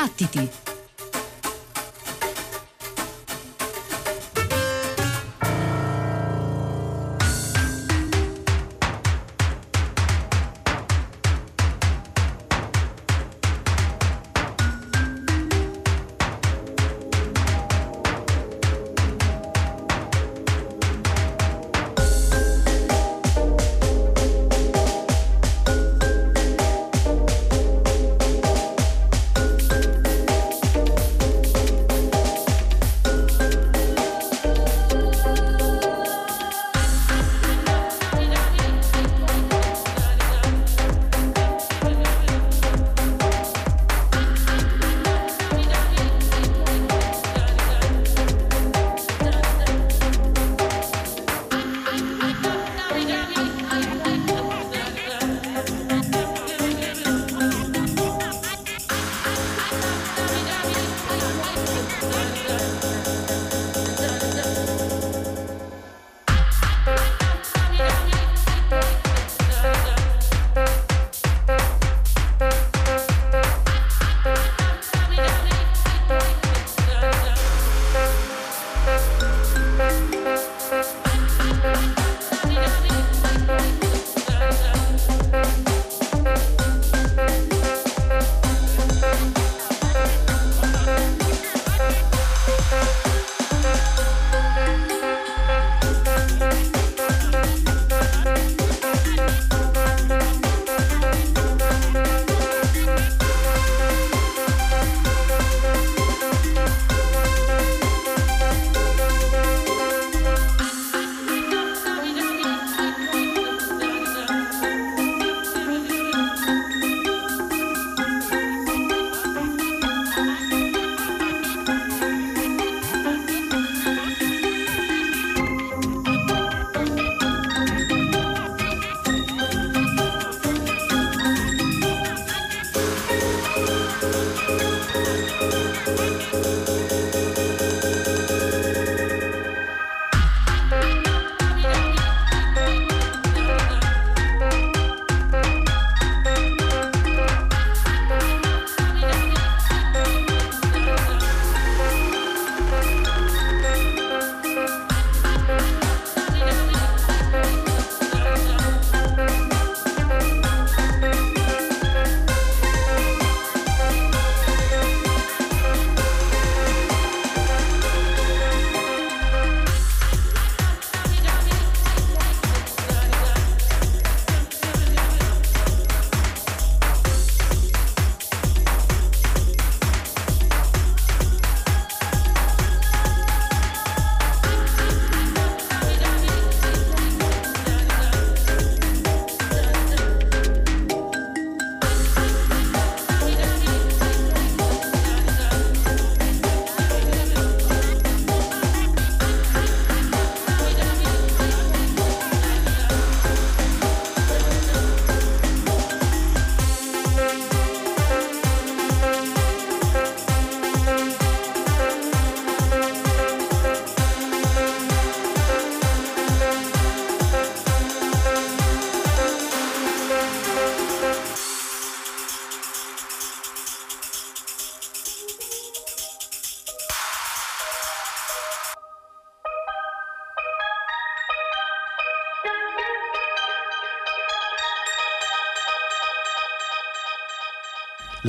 Battiti!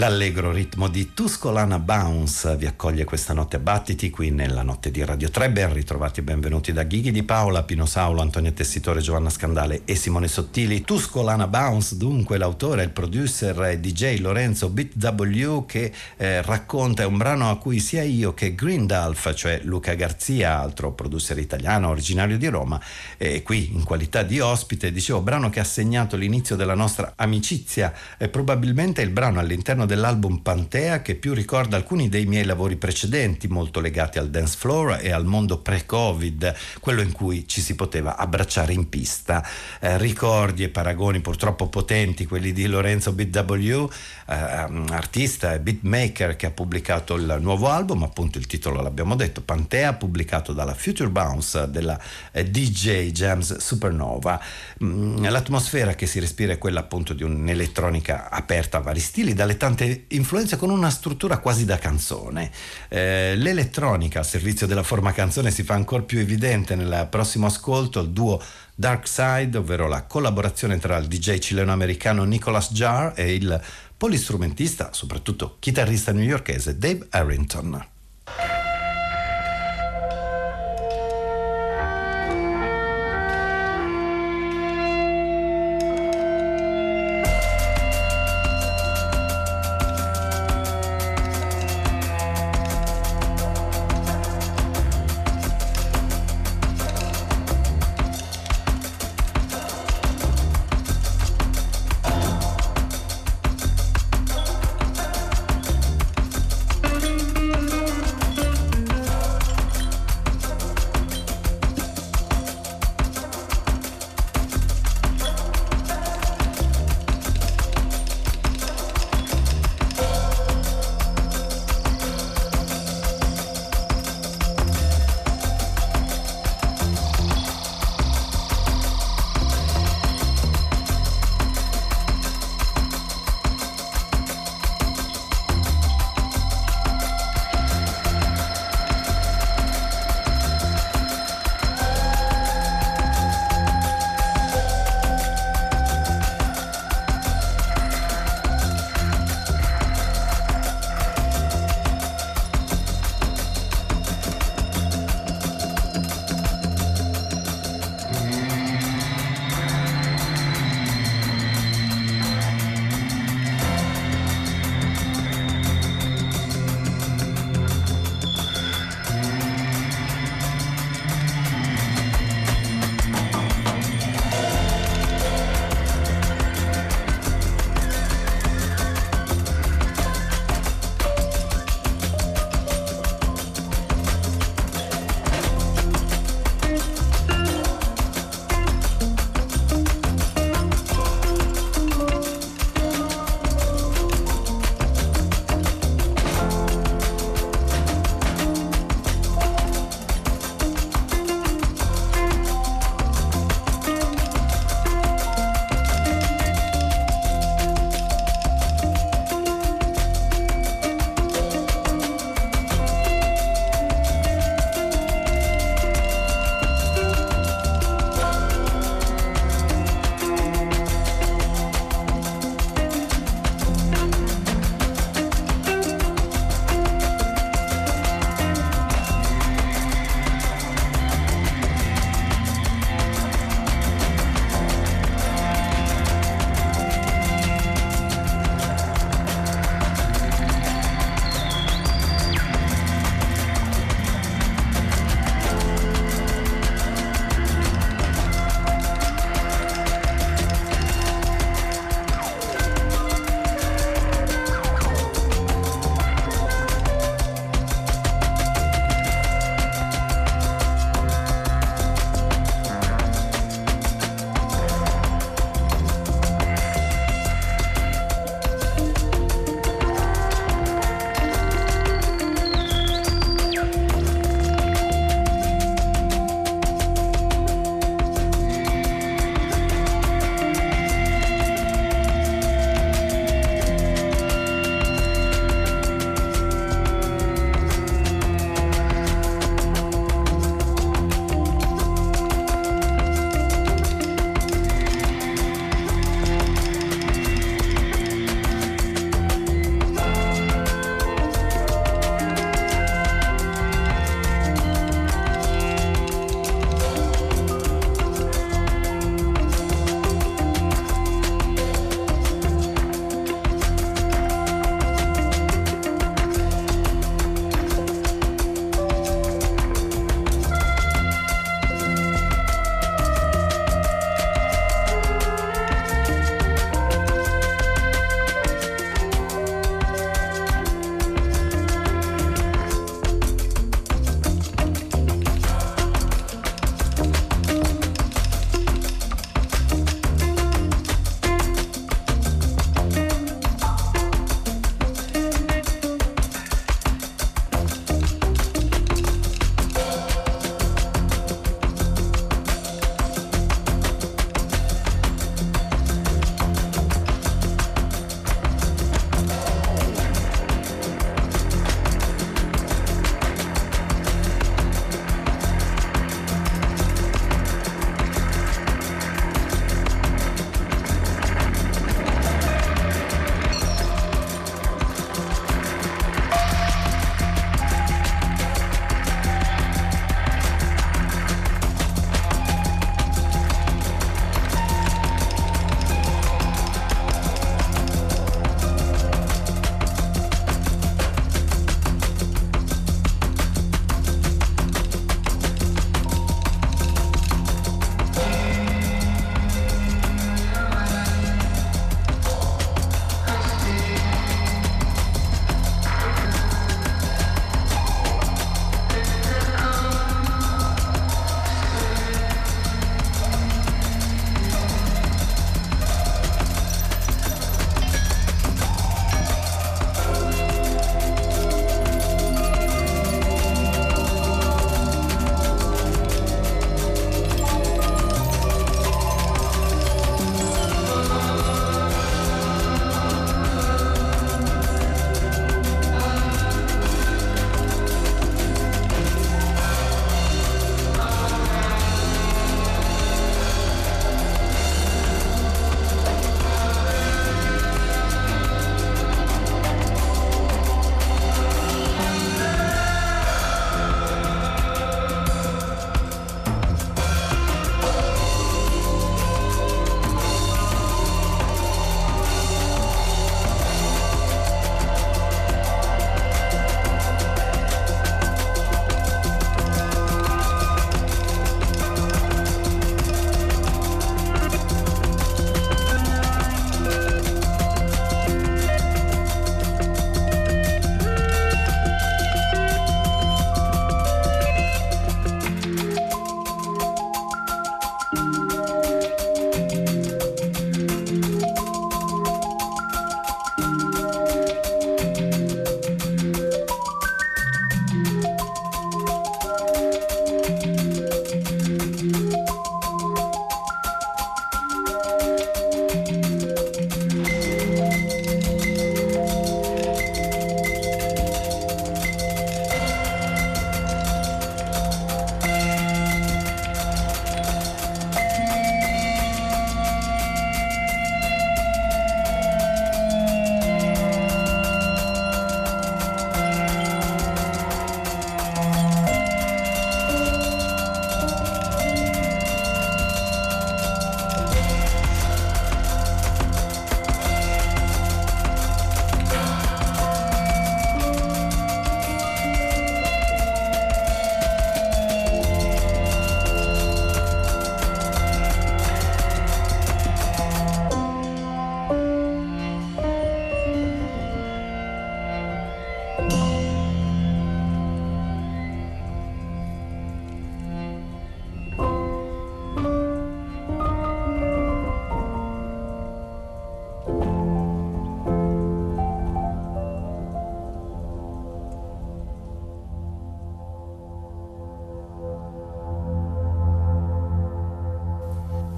L'allegro ritmo di Tuscolana Bounce vi accoglie questa notte a battiti qui nella notte di Radio 3. Ben ritrovati e benvenuti da Ghighi di Paola, Pino Saulo, Antonio Tessitore, Giovanna Scandale e Simone Sottili. Tuscolana Bounce, dunque l'autore, il producer e DJ Lorenzo BitW che eh, racconta, un brano a cui sia io che Grindalf, cioè Luca Garzia, altro producer italiano originario di Roma, eh, qui in qualità di ospite, dicevo, brano che ha segnato l'inizio della nostra amicizia, è probabilmente il brano all'interno dell'album Pantea che più ricorda alcuni dei miei lavori precedenti, molto legati al dance floor e al mondo pre-Covid, quello in cui ci si poteva abbracciare in pista. Eh, ricordi e paragoni purtroppo potenti, quelli di Lorenzo BW, eh, artista e beatmaker che ha pubblicato il nuovo album, appunto il titolo l'abbiamo detto, Pantea, pubblicato dalla Future Bounce della eh, DJ James Supernova. Mm, l'atmosfera che si respira è quella appunto di un'elettronica aperta a vari stili, dalle tante tante influenze con una struttura quasi da canzone. Eh, l'elettronica al servizio della forma canzone si fa ancora più evidente nel prossimo ascolto, il duo Dark Side, ovvero la collaborazione tra il DJ cileno-americano Nicholas Jar e il polistrumentista, soprattutto chitarrista newyorkese Dave Harrington.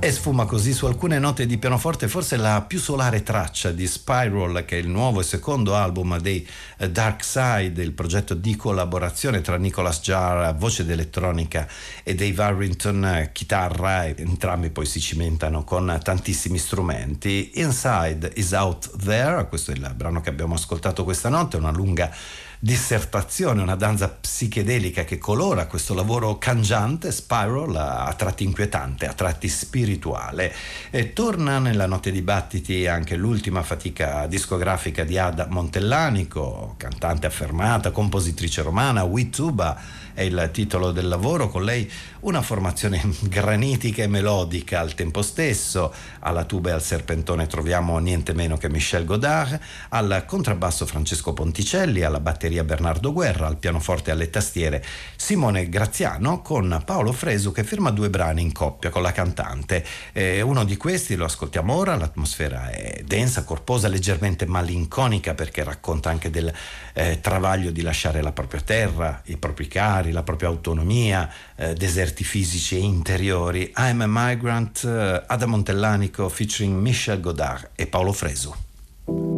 E sfuma così su alcune note di pianoforte forse la più solare traccia di Spiral, che è il nuovo e secondo album dei eh, Dark Side, il progetto di collaborazione tra Nicholas Jarr, voce d'elettronica, e Dave Harrington, eh, chitarra, entrambi poi si cimentano con tantissimi strumenti. Inside is Out There, questo è il brano che abbiamo ascoltato questa notte, una lunga dissertazione, una danza psichedelica che colora questo lavoro cangiante, Spiral, a tratti inquietante, a tratti spirituale. E torna nella notte dibattiti anche l'ultima fatica discografica di Ada Montellanico, cantante affermata, compositrice romana, Wituba è il titolo del lavoro, con lei una formazione granitica e melodica al tempo stesso, alla tuba e al serpentone troviamo niente meno che Michel Godard, al contrabbasso Francesco Ponticelli, alla batteria Bernardo Guerra, al pianoforte e alle tastiere Simone Graziano con Paolo Fresu che firma due brani in coppia con la cantante. Eh, uno di questi lo ascoltiamo ora, l'atmosfera è densa, corposa, leggermente malinconica perché racconta anche del eh, travaglio di lasciare la propria terra, i propri cari, la propria autonomia, eh, deserti fisici e interiori. I'm a Migrant, eh, Ada Montellanico featuring Michel Godard e Paolo Fresu.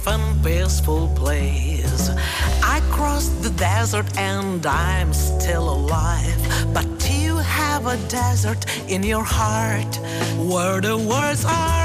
Safe and peaceful place. I crossed the desert and I'm still alive. But you have a desert in your heart where the words are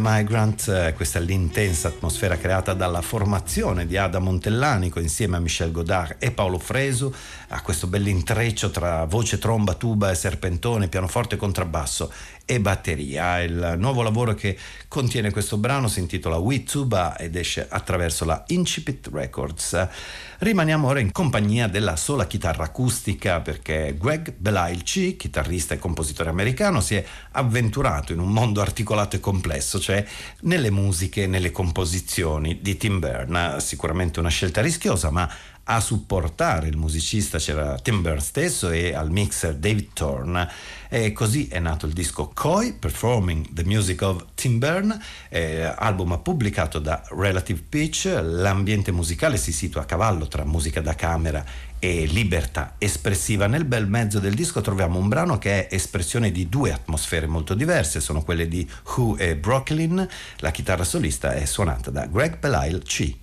Migrant, eh, questa è l'intensa atmosfera creata dalla formazione di Ada Montellanico insieme a Michel Godard e Paolo Fresu, a questo bell'intreccio tra voce, tromba, tuba e serpentone, pianoforte, contrabbasso e batteria. Il nuovo lavoro che contiene questo brano si intitola We Tuba ed esce attraverso la Incipit Records. Rimaniamo ora in compagnia della sola chitarra acustica perché Greg Belailci, chitarrista e compositore americano, si è avventurato in un mondo articolato e complesso, cioè nelle musiche, nelle composizioni di Tim Byrne. Sicuramente una scelta rischiosa, ma a supportare il musicista c'era Tim Byrne stesso e al mixer David Thorne. E così è nato il disco Koi Performing the Music of Tim Byrne eh, album pubblicato da Relative Pitch. L'ambiente musicale si situa a cavallo tra musica da camera e libertà espressiva. Nel bel mezzo del disco troviamo un brano che è espressione di due atmosfere molto diverse sono quelle di Who e Brooklyn. La chitarra solista è suonata da Greg Belial C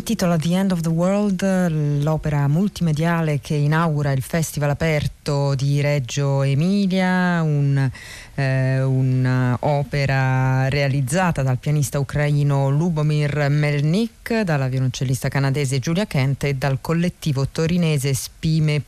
intitola The End of the World, l'opera multimediale che inaugura il festival aperto di Reggio Emilia, un eh, un'opera realizzata dal pianista ucraino Lubomir Melnik, dalla violoncellista canadese Giulia Kent e dal collettivo torinese Spime.im.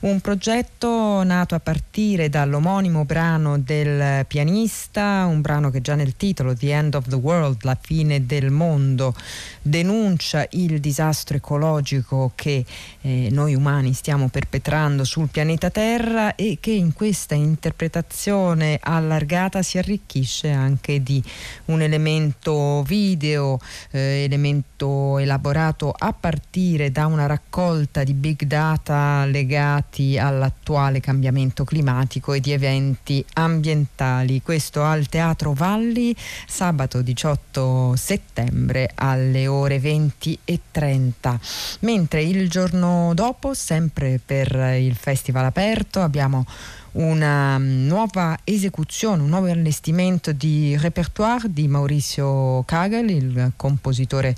Un progetto nato a partire dall'omonimo brano del pianista, un brano che già nel titolo The End of the World, la fine del mondo, denuncia il disastro ecologico che eh, noi umani stiamo perpetrando sul pianeta Terra e che in questa interpretazione allargata si arricchisce anche di un elemento video, eh, elemento elaborato a partire da una raccolta di big data legati all'attuale cambiamento climatico e di eventi ambientali. Questo al Teatro Valli sabato 18 settembre alle ore 20 e 30. Mentre il giorno dopo, sempre per il festival aperto, abbiamo una nuova esecuzione, un nuovo allestimento di repertoire di Mauricio Kagel, il compositore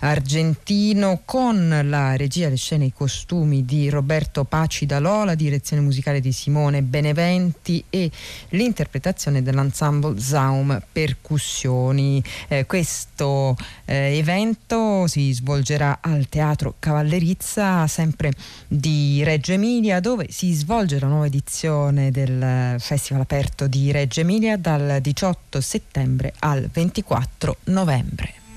argentino, con la regia, le scene e i costumi di Roberto Paci Dalò, la direzione musicale di Simone Beneventi e l'interpretazione dell'ensemble Zaum Percussioni. Eh, questo eh, evento si svolgerà al Teatro Cavallerizza, sempre di Reggio Emilia, dove si svolge la nuova edizione edizione del Festival aperto di Reggio Emilia dal 18 settembre al 24 novembre.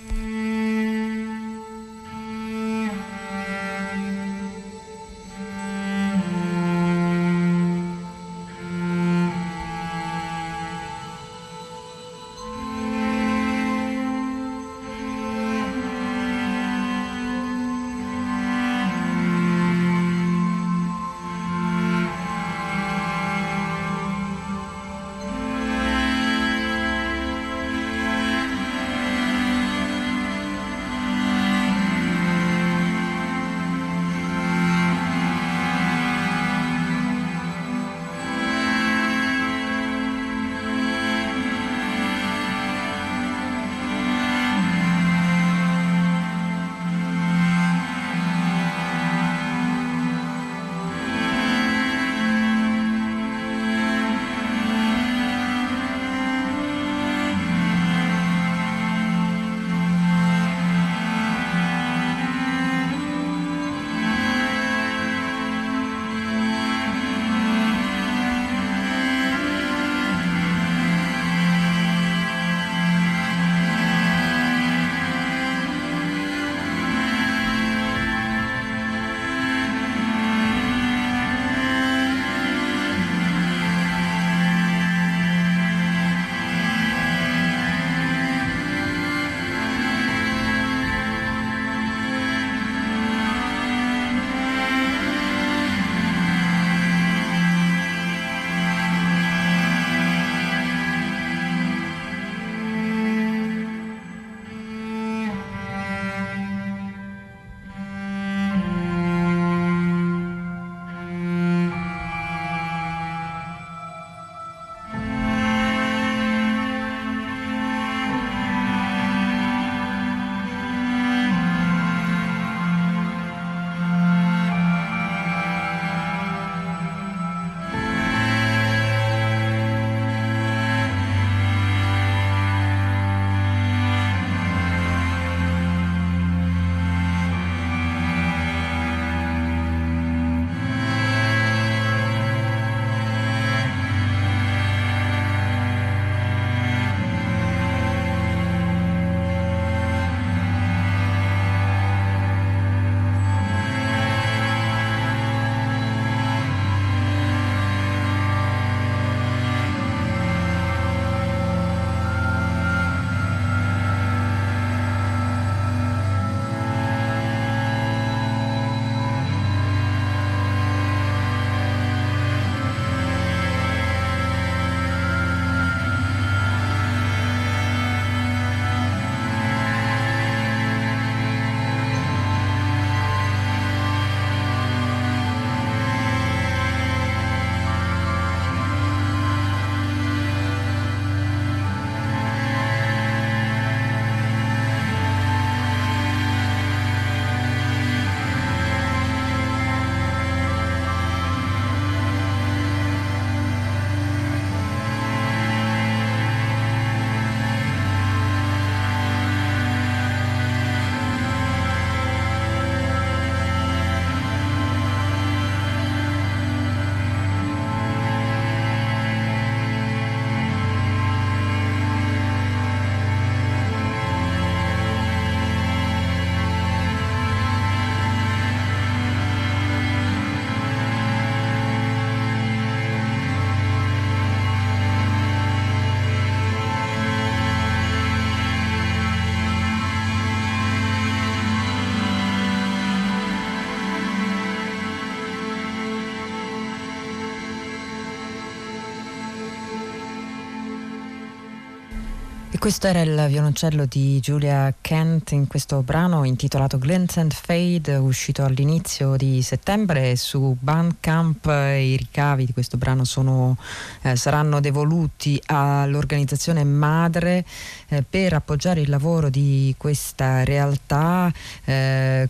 Questo era il violoncello di Julia Kent in questo brano intitolato Glint and Fade, uscito all'inizio di settembre su Bandcamp. I ricavi di questo brano sono, eh, saranno devoluti all'organizzazione madre eh, per appoggiare il lavoro di questa realtà eh,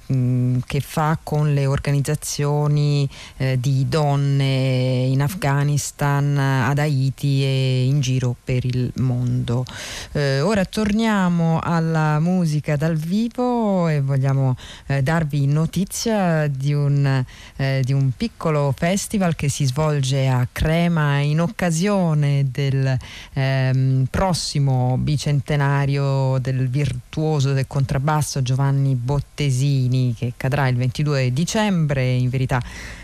che fa con le organizzazioni eh, di donne in Afghanistan, ad Haiti e in giro per il mondo. Eh, ora torniamo alla musica dal vivo e vogliamo eh, darvi notizia di un, eh, di un, piccolo festival che si svolge a Crema in occasione del ehm, prossimo bicentenario del virtuoso del contrabbasso Giovanni Bottesini che cadrà il 22 dicembre. In verità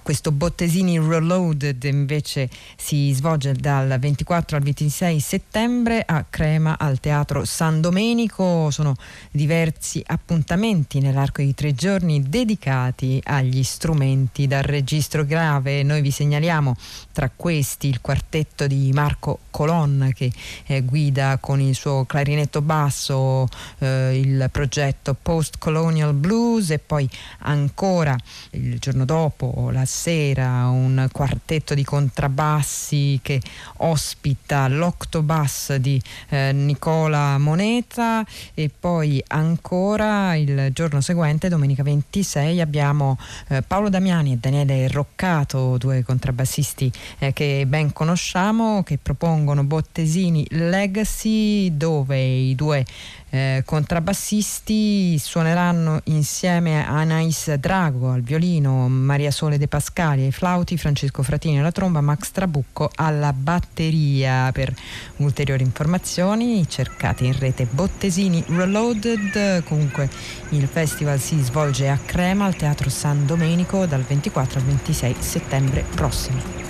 questo Bottesini Reloaded invece si svolge dal 24 al 26 settembre a Crema al Teatro San Domenico. Sono diversi appuntamenti nell'arco di tre giorni dedicati agli strumenti dal registro grave. Noi vi segnaliamo tra questi il quartetto di Marco Colonna che eh, guida con il suo clarinetto basso eh, il progetto Post Colonial Blues e poi ancora il giorno dopo la sera un quartetto di contrabbassi che ospita l'octobus di eh, Nicola Moneta e poi ancora il giorno seguente, domenica 26, abbiamo eh, Paolo Damiani e Daniele Roccato, due contrabbassisti eh, che ben conosciamo, che propongono Bottesini Legacy dove i due eh, contrabbassisti suoneranno insieme a Anais Drago al violino, Maria Sole De Pascali ai flauti, Francesco Fratini alla tromba, Max Trabucco alla batteria. Per ulteriori informazioni cercate in rete Bottesini Reloaded. Comunque il festival si svolge a Crema al Teatro San Domenico dal 24 al 26 settembre prossimi.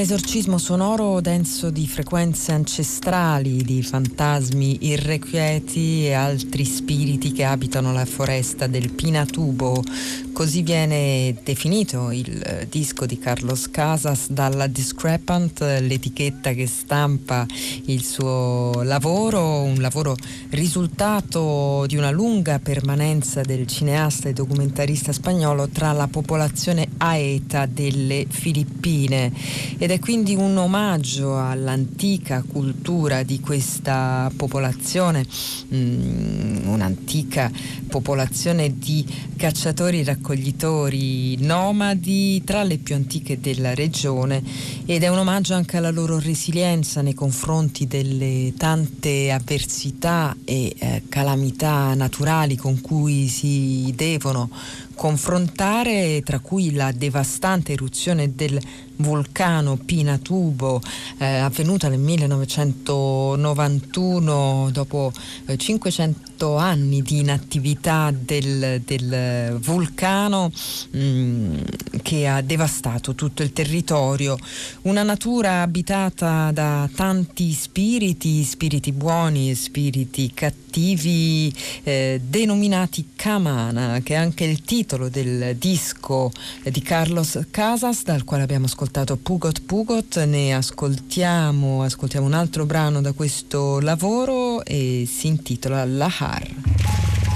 Esorcismo sonoro denso di frequenze ancestrali, di fantasmi irrequieti e altri spiriti che abitano la foresta del Pinatubo. Così viene definito il disco di Carlos Casas dalla Discrepant, l'etichetta che stampa il suo lavoro, un lavoro risultato di una lunga permanenza del cineasta e documentarista spagnolo tra la popolazione aeta delle Filippine. Ed è quindi un omaggio all'antica cultura di questa popolazione, mm, un'antica popolazione di cacciatori raccoglitori nomadi tra le più antiche della regione ed è un omaggio anche alla loro resilienza nei confronti delle tante avversità e eh, calamità naturali con cui si devono confrontare, tra cui la devastante eruzione del vulcano Pinatubo eh, avvenuta nel 1991 dopo eh, 500 anni di inattività del, del vulcano mh, mm, che ha devastato tutto il territorio. Una natura abitata da tanti spiriti, spiriti buoni e spiriti cattivi, eh, denominati Kamana, che è anche il titolo del disco di Carlos Casas, dal quale abbiamo ascoltato Pugot Pugot, ne ascoltiamo, ascoltiamo un altro brano da questo lavoro e si intitola Lahar.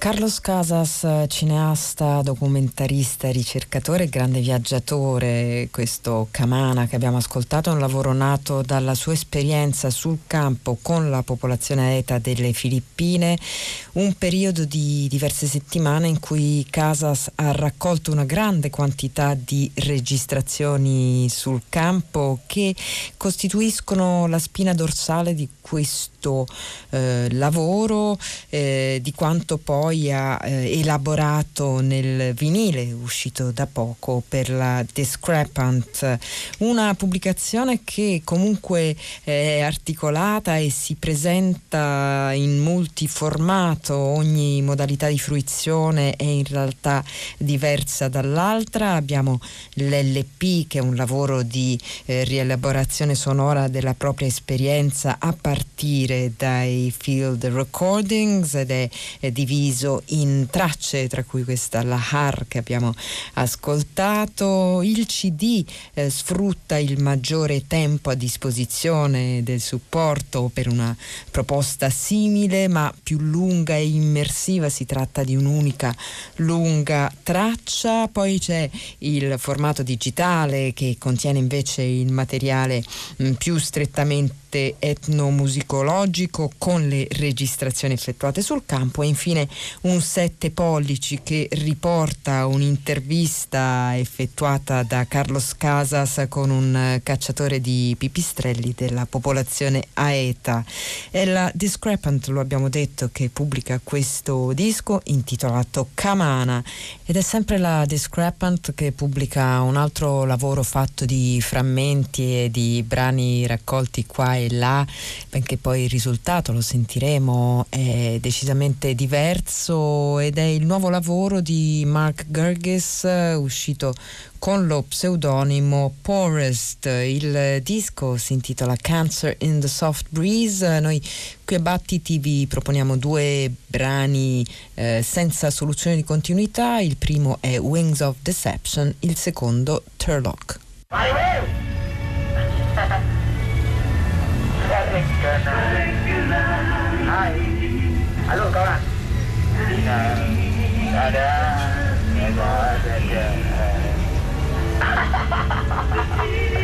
Carlos Casas, cineasta, documentarista, ricercatore grande viaggiatore, questo Camana che abbiamo ascoltato è un lavoro nato dalla sua esperienza sul campo con la popolazione ETA delle Filippine, un periodo di diverse settimane in cui Casas ha raccolto una grande quantità di registrazioni sul campo che costituiscono la spina dorsale di questo eh, lavoro, eh, di quanto poi ha eh, elaborato nel vinile uscito da poco per la Discrepant, una pubblicazione che comunque è articolata e si presenta in multiformato, ogni modalità di fruizione è in realtà diversa dall'altra, abbiamo l'LP che è un lavoro di eh, rielaborazione sonora della propria esperienza a partire dai field recordings ed è, è diviso in tracce, tra cui questa La Har che abbiamo ascoltato. Il CD eh, sfrutta il maggiore tempo a disposizione del supporto per una proposta simile ma più lunga e immersiva. Si tratta di un'unica lunga traccia. Poi c'è il formato digitale che contiene invece il materiale mh, mm, più strettamente etnomusicologico con le registrazioni effettuate sul campo e infine un 7 pollici che riporta un'intervista effettuata da Carlos Casas con un cacciatore di pipistrelli della popolazione Aeta. È la Discrepant, lo abbiamo detto, che pubblica questo disco intitolato Camana ed è sempre la Discrepant che pubblica un altro lavoro fatto di frammenti e di brani raccolti qua e là, benché poi il risultato, lo sentiremo, è decisamente diverso ed è il nuovo lavoro di Mark Gerges uscito con lo pseudonimo Poorest. Il disco si intitola Cancer in the Soft Breeze. Noi qui a Battiti vi proponiamo due brani eh, senza soluzione di continuità. Il primo è Wings of Deception, il secondo Turlock. Hai. Спасибо.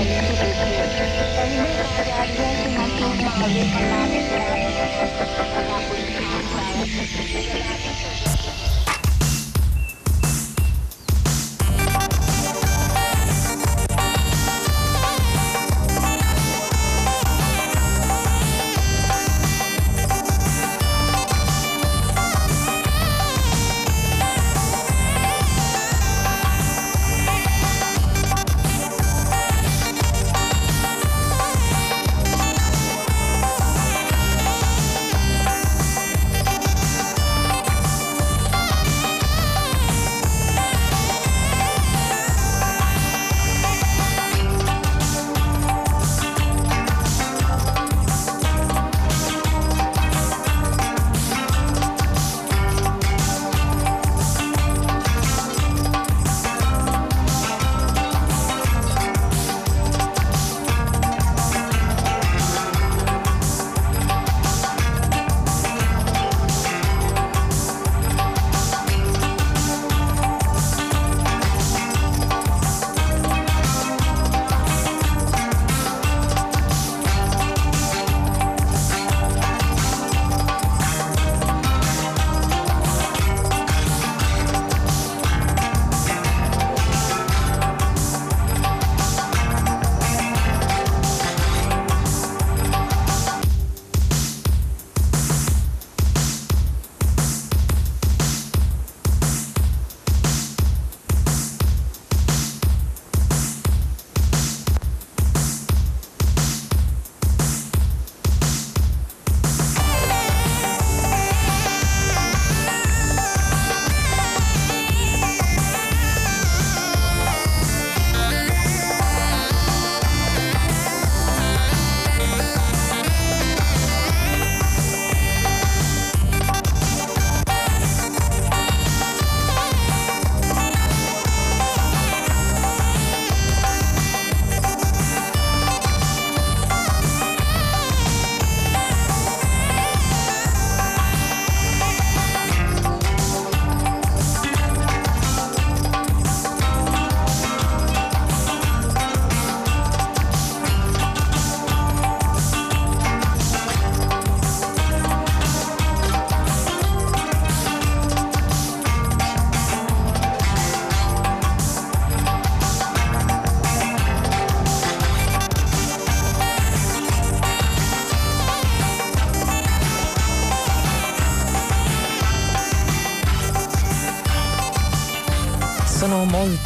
Thank you.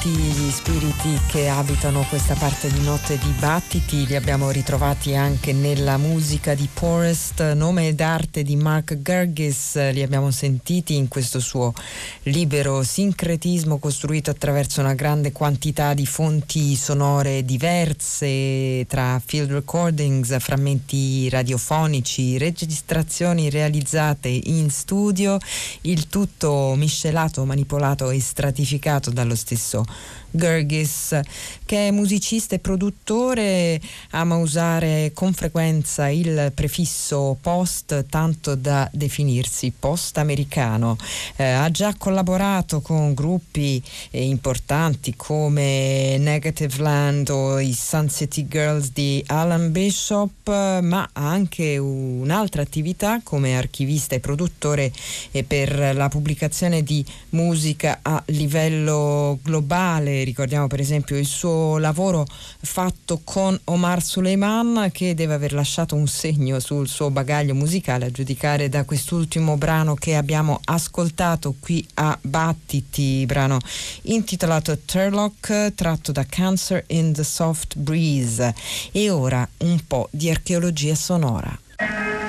Molti gli spiriti che abitano questa parte di Notte di Battiti, li abbiamo ritrovati anche nella musica di Porest, nome d'arte di Mark Gergis, li abbiamo sentiti in questo suo libero sincretismo costruito attraverso una grande quantità di fonti sonore diverse, tra field recordings, frammenti radiofonici, registrazioni realizzate in studio, il tutto miscelato, manipolato e stratificato dallo stesso Gergis, che è musicista e produttore, ama usare con frequenza il prefisso post tanto da definirsi post-americano. Eh, ha già collaborato con gruppi eh, importanti come Negative Land o i Sun City Girls di Alan Bishop, ma ha anche un'altra attività come archivista e produttore eh, per la pubblicazione di musica a livello globale ricordiamo per esempio il suo lavoro fatto con Omar Suleiman che deve aver lasciato un segno sul suo bagaglio musicale a giudicare da quest'ultimo brano che abbiamo ascoltato qui a Battiti, brano intitolato Turlock tratto da Cancer in the Soft Breeze e ora un po' di archeologia sonora.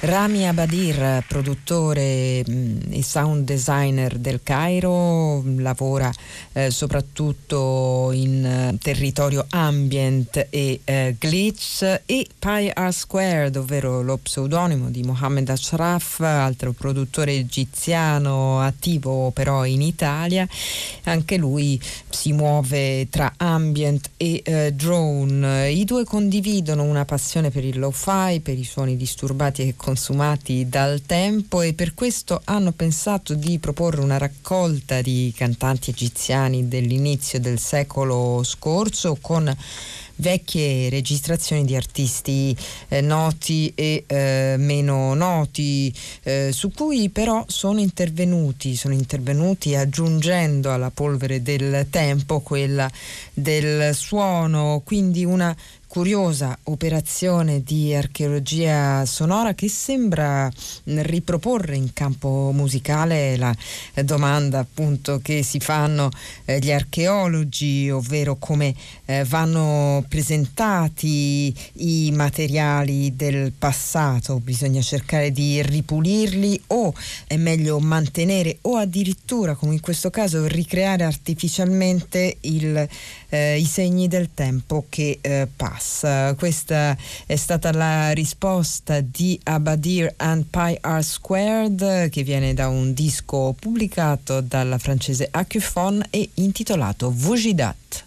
Rami Abadir, produttore mm, e sound designer del Cairo, lavora eh, soprattutto in eh, territorio ambient e eh, glitch e Pi R Squared, ovvero lo pseudonimo di Mohammed Ashraf, altro produttore egiziano attivo però in Italia. Anche lui si muove tra ambient e eh, drone. I due condividono una passione per il lo-fi, per i suoni disturbati e consumati dal tempo e per questo hanno pensato di proporre una raccolta di cantanti egiziani dell'inizio del secolo scorso con vecchie registrazioni di artisti eh, noti e eh, meno noti, eh, su cui però sono intervenuti, sono intervenuti aggiungendo alla polvere del tempo quella del suono, quindi una curiosa operazione di archeologia sonora che sembra riproporre in campo musicale la domanda appunto che si fanno eh, gli archeologi, ovvero come eh, vanno presentati i materiali del passato, bisogna cercare di ripulirli o è meglio mantenere o addirittura come in questo caso ricreare artificialmente il, eh, i segni del tempo che eh, passa Grass. Questa è stata la risposta di Abadir and Pi R Squared che viene da un disco pubblicato dalla francese Acufon e intitolato Vugidat.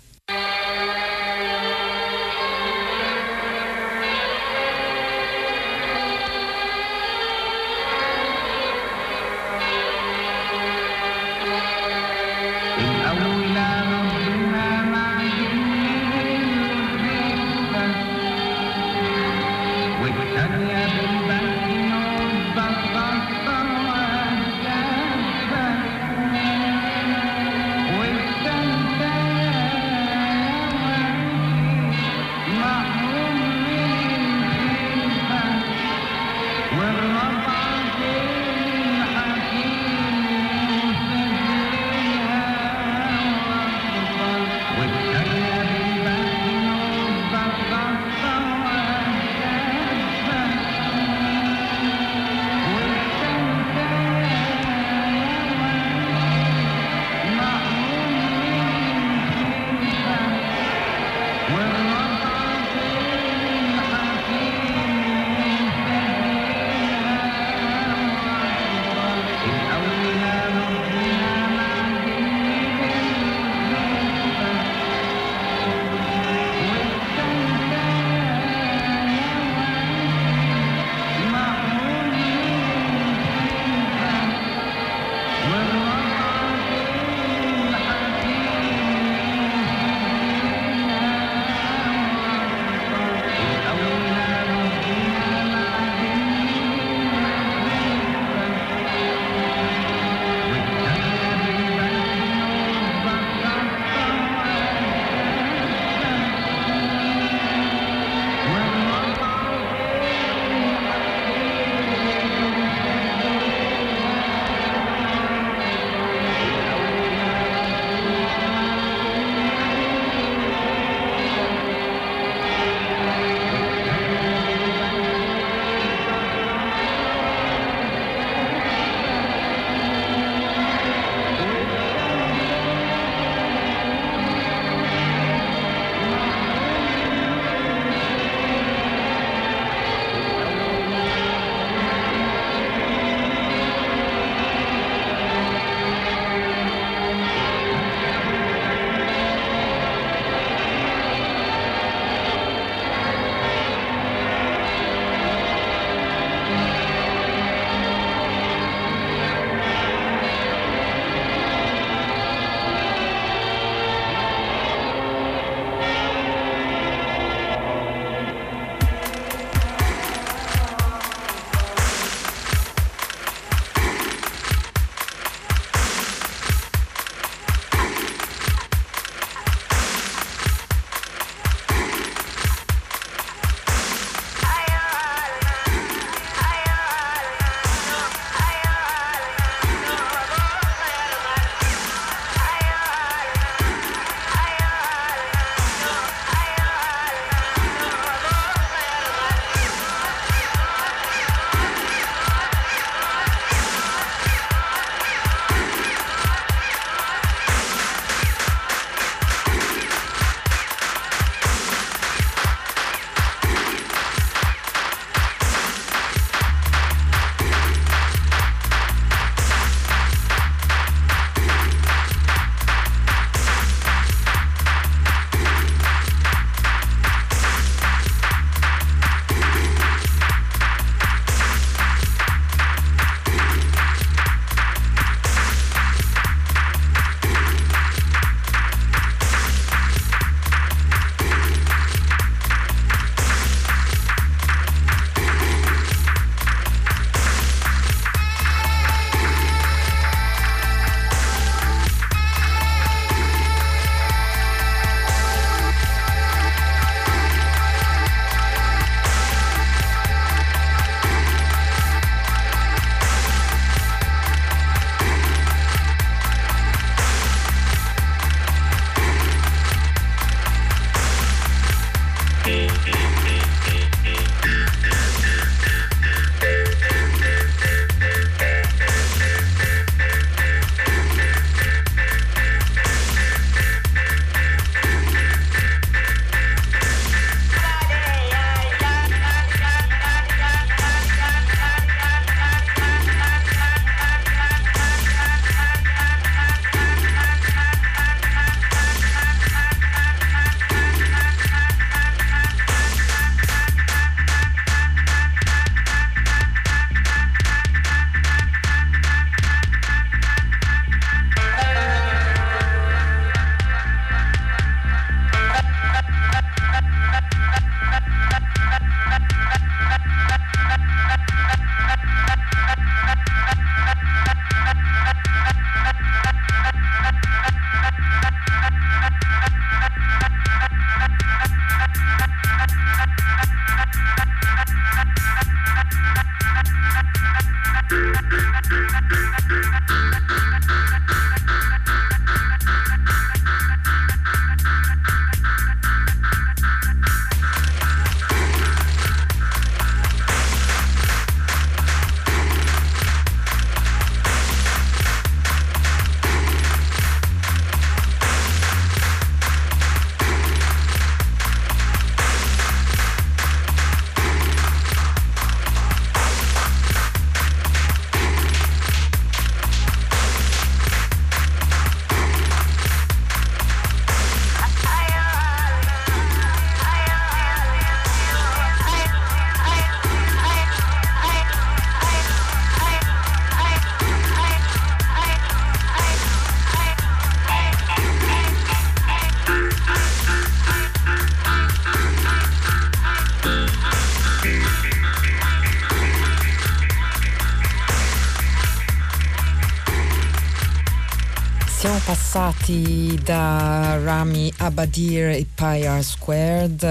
Passati da Rami Abadir e Pi Squared,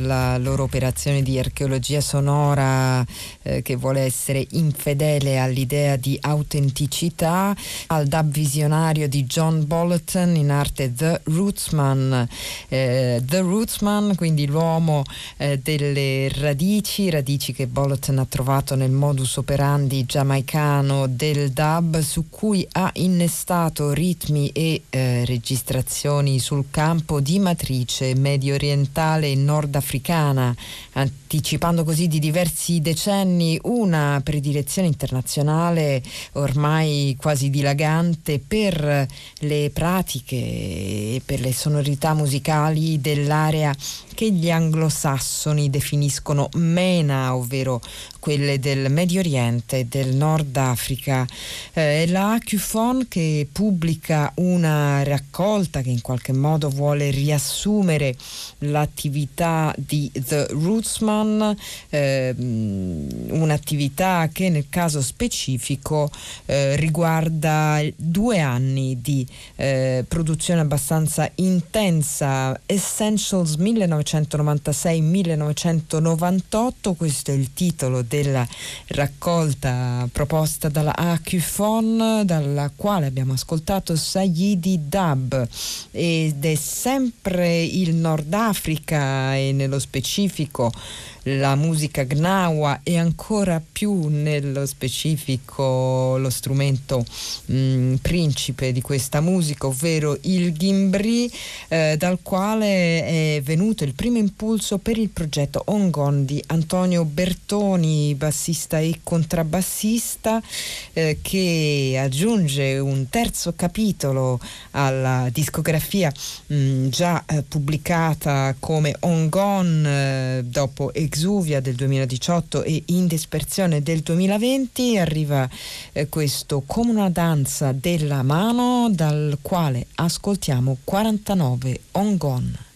la loro operazione di archeologia sonora eh, che vuole essere infedele all'idea di autenticità, al dub visionario di John Bolton in arte The Rootsman. Eh, The Rootsman, quindi l'uomo eh, delle radici, radici che Bolton ha trovato nel modus operandi giamaicano del dub su cui ha innestato ritmi ritmi e eh, registrazioni sul campo di matrice medio orientale e nordafricana, anticipando così di diversi decenni una predilezione internazionale ormai quasi dilagante per le pratiche e per le sonorità musicali dell'area che gli anglosassoni definiscono MENA, ovvero quelle del Medio Oriente e del Nord Africa. Eh, la AQFON che pubblica una raccolta che in qualche modo vuole riassumere l'attività di The Rootsman, eh, un'attività che nel caso specifico eh, riguarda due anni di eh, produzione abbastanza intensa, Essentials 1900 1996-1998, questo è il titolo della raccolta proposta dalla AQFON, dalla quale abbiamo ascoltato Sayidi Dab ed è sempre il Nord Africa e nello specifico la musica gnawa e ancora più nello specifico lo strumento mh, mm, principe di questa musica, ovvero il gimbri, eh, dal quale è venuto il primo impulso per il progetto Ongon di Antonio Bertoni, bassista e contrabbassista, eh, che aggiunge un terzo capitolo alla discografia mh, mm, già eh, pubblicata come Ongon eh, dopo Ex Exuvia del 2018 e In dispersione del 2020 arriva eh, questo come una danza della mano dal quale ascoltiamo 49 On Gone.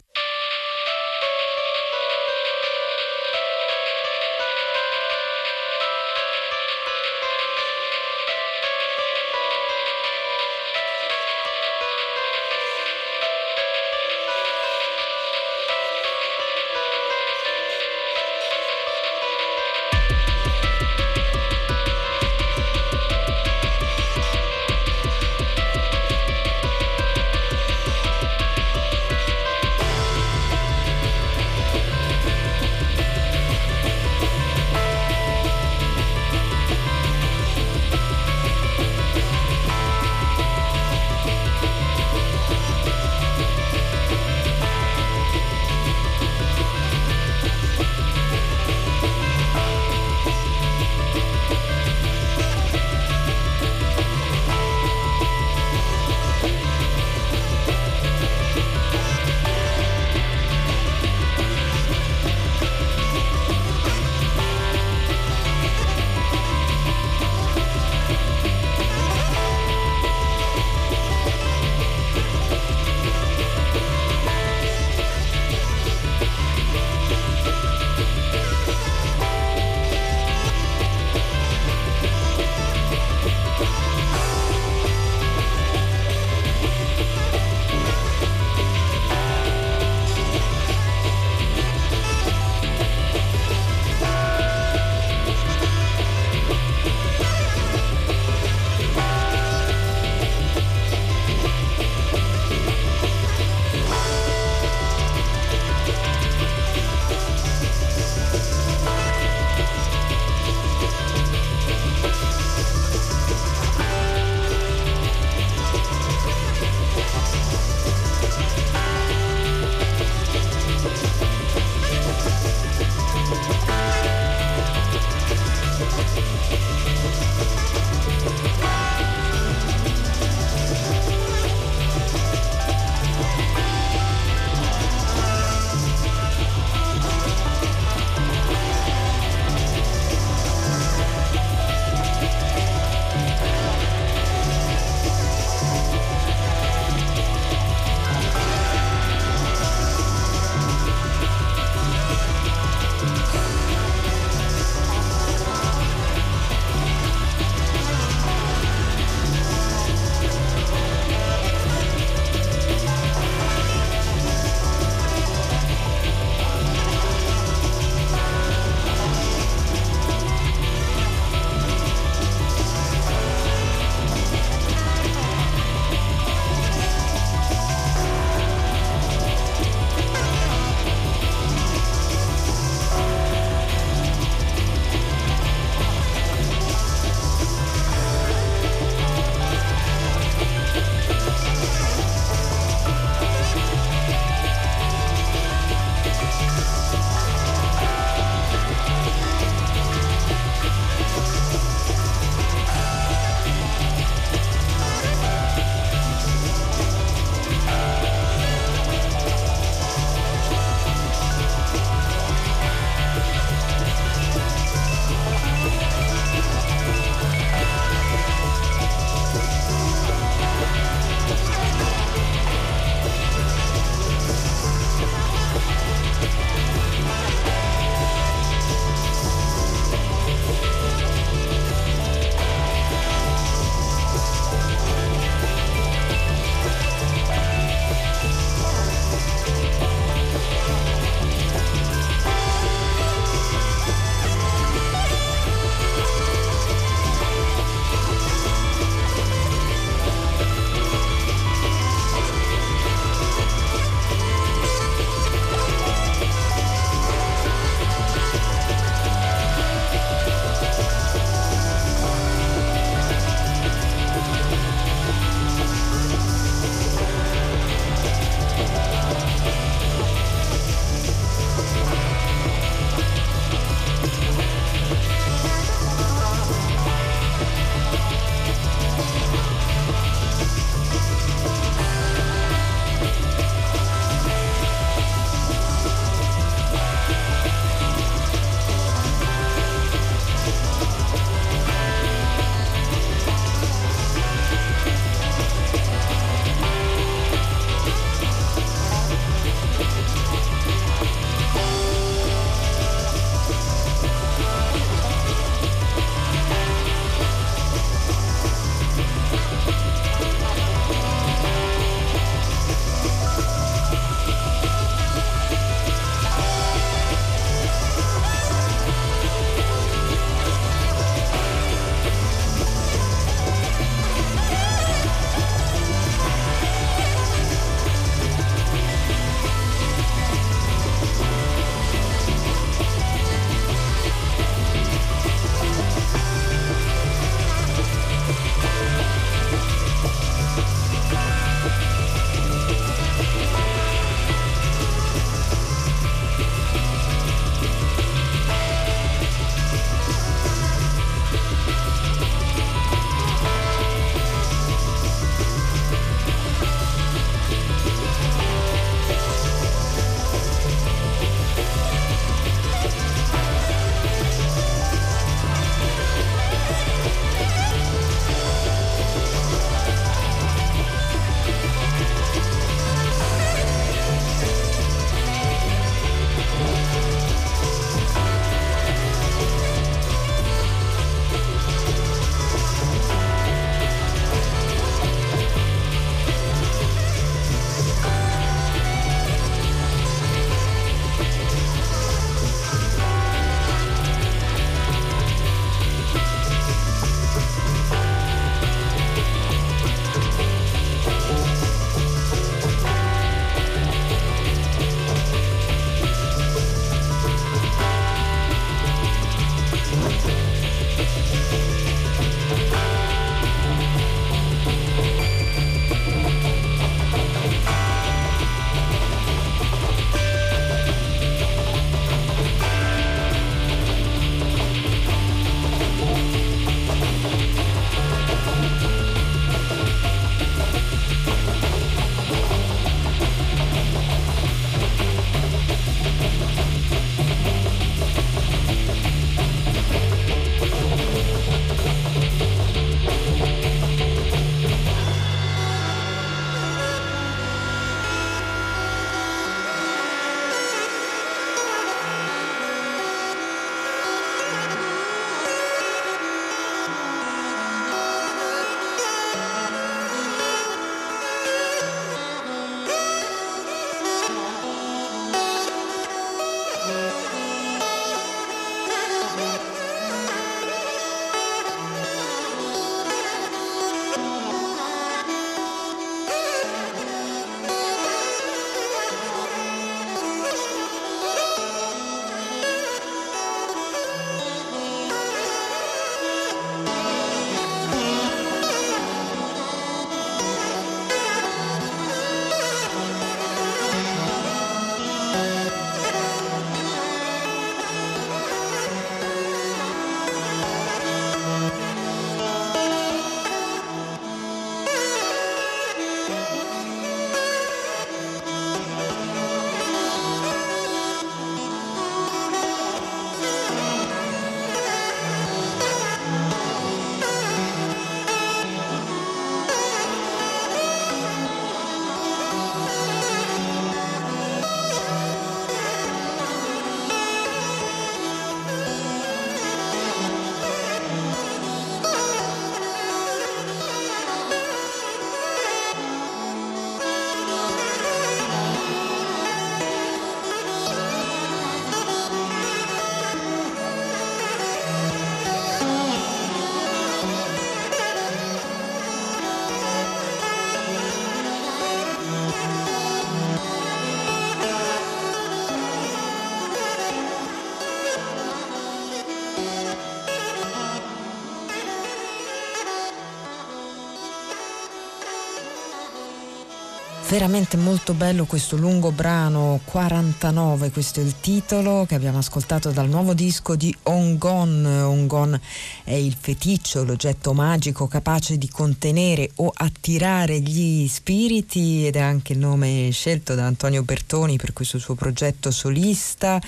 Veramente molto bello questo lungo brano 49, questo è il titolo che abbiamo ascoltato dal nuovo disco di Ongon. Ongon è il feticcio, l'oggetto magico capace di contenere o attirare gli spiriti ed è anche il nome scelto da Antonio Bertoni per questo suo progetto solista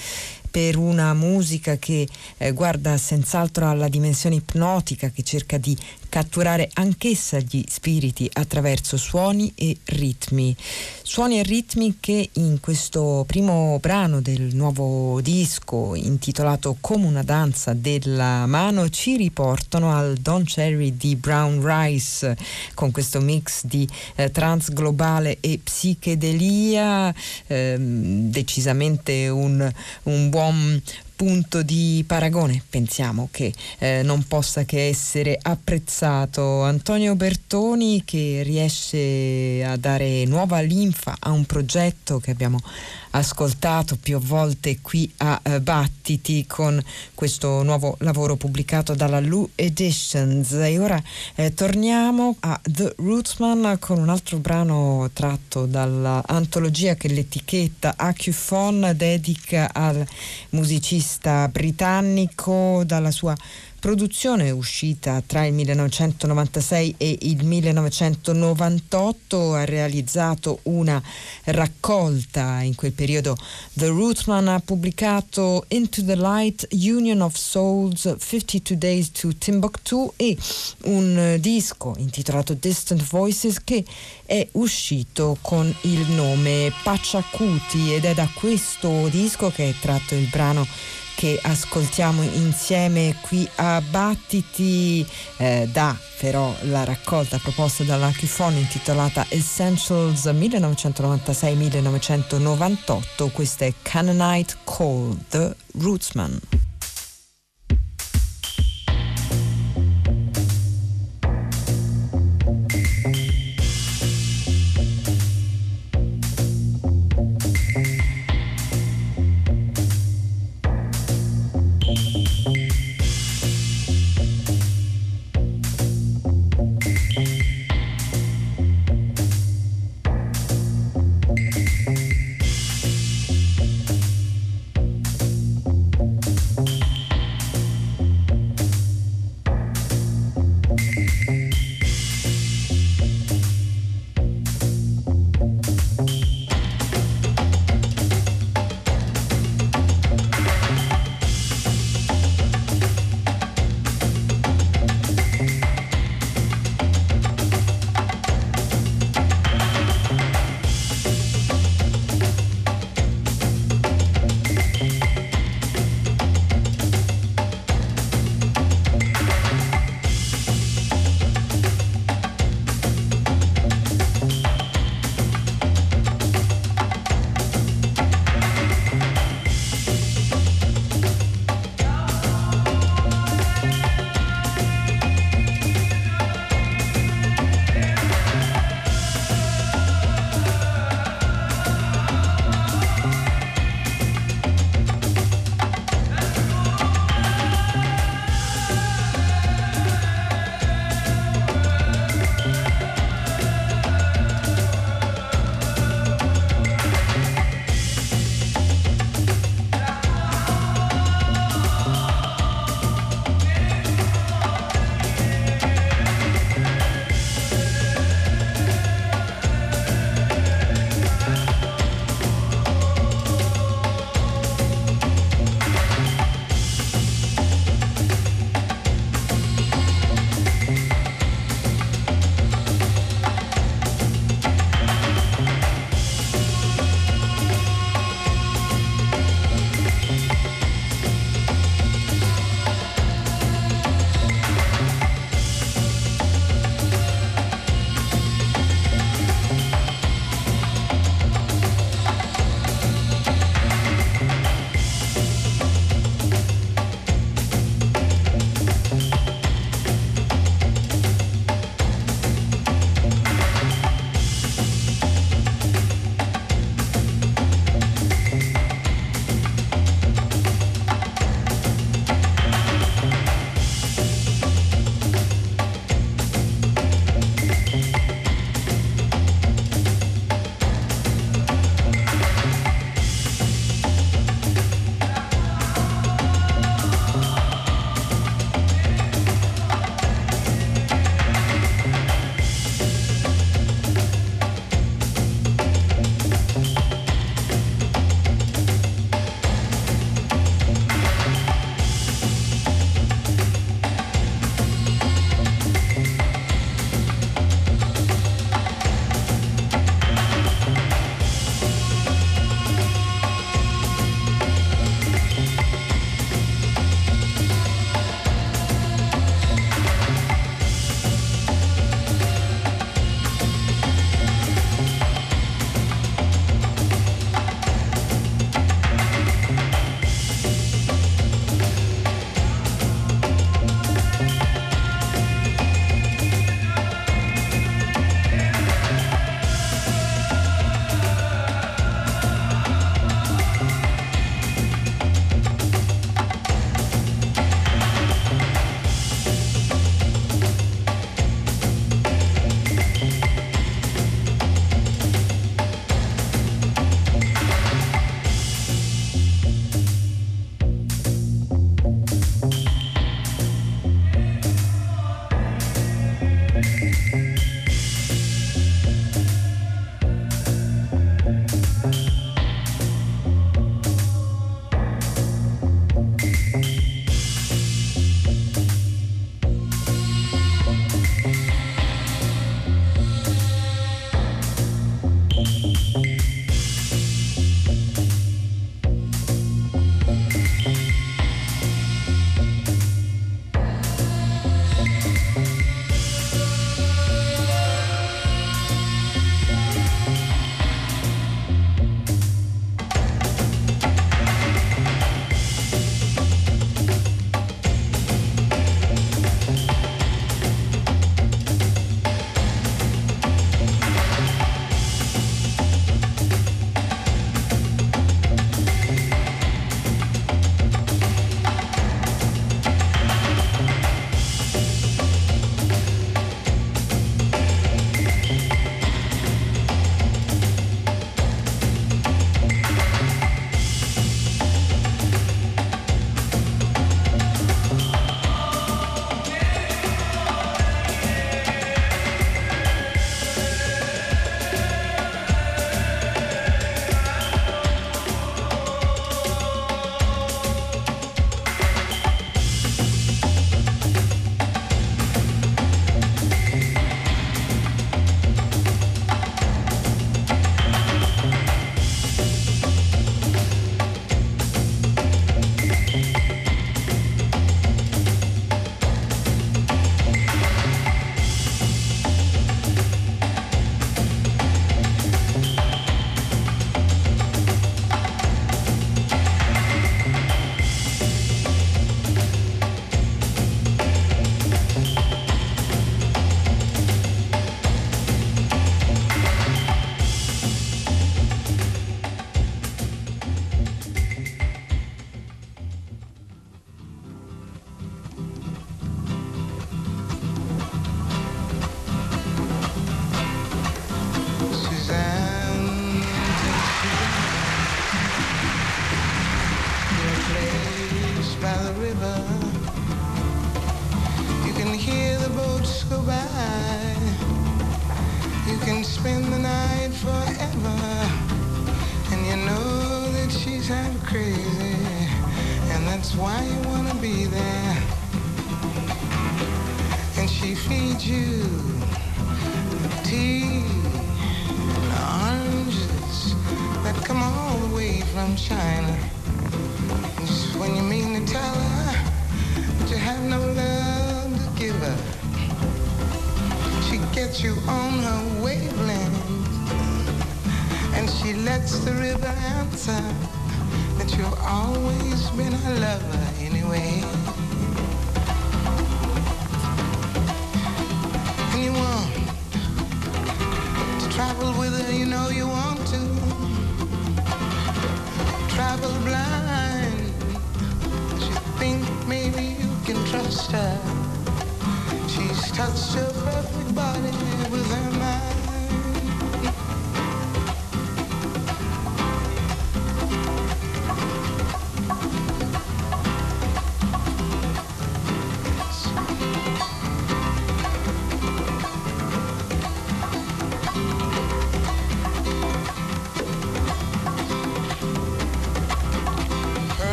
per una musica che eh, guarda senz'altro alla dimensione ipnotica, che cerca di catturare anch'essa gli spiriti attraverso suoni e ritmi. Suoni e ritmi che in questo primo brano del nuovo disco intitolato Come una danza della mano ci riportano al Don Cherry di Brown Rice con questo mix di eh, trans globale e psichedelia, ehm, decisamente un, un buon from punto di paragone pensiamo che eh, non possa che essere apprezzato. Antonio Bertoni che riesce a dare nuova linfa a un progetto che abbiamo ascoltato più volte qui a uh, Battiti con questo nuovo lavoro pubblicato dalla Lu Editions. E ora eh, torniamo a The Rootsman con un altro brano tratto dall'antologia che l'etichetta Acufon dedica al musicista britannico dalla sua produzione uscita tra il 1996 e il 1998 ha realizzato una raccolta. In quel periodo The Rootman ha pubblicato Into the Light Union of Souls 52 Days to Timbuktu e un disco intitolato Distant Voices che è uscito con il nome Paciacuti ed è da questo disco che è tratto il brano che ascoltiamo insieme qui a Battiti eh, da però la raccolta proposta dalla dall'Archifone intitolata Essentials 1996-1998 questa è Canaanite Call The Rootsman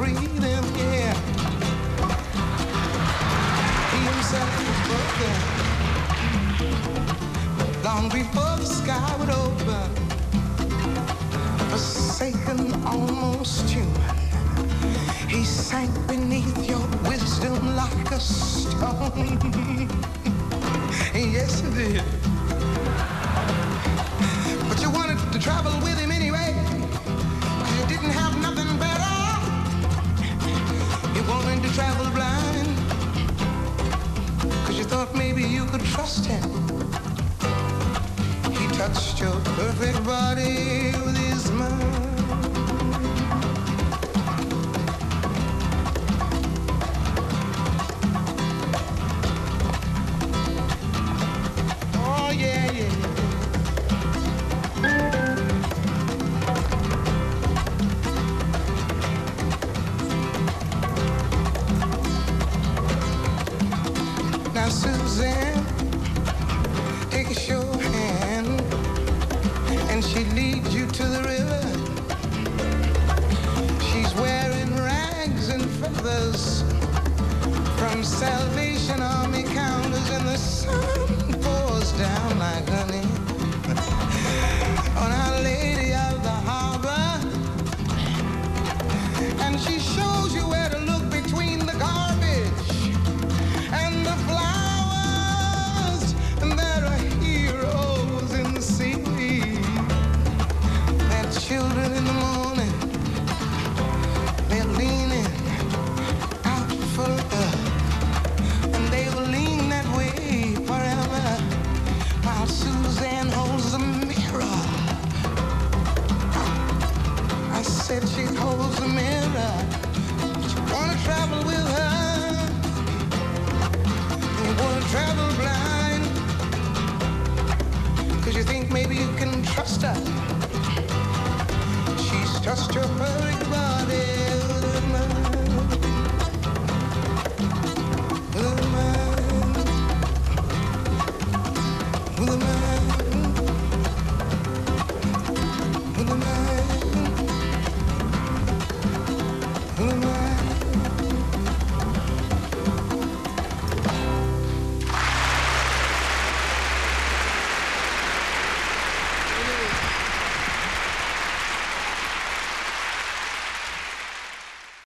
freedom, yeah. He himself was broken long before the sky would open. Forsaken, almost human, he sank beneath your wisdom like a stone. yes, he did. But you wanted to travel with him anyway. He touched your perfect body with his mind.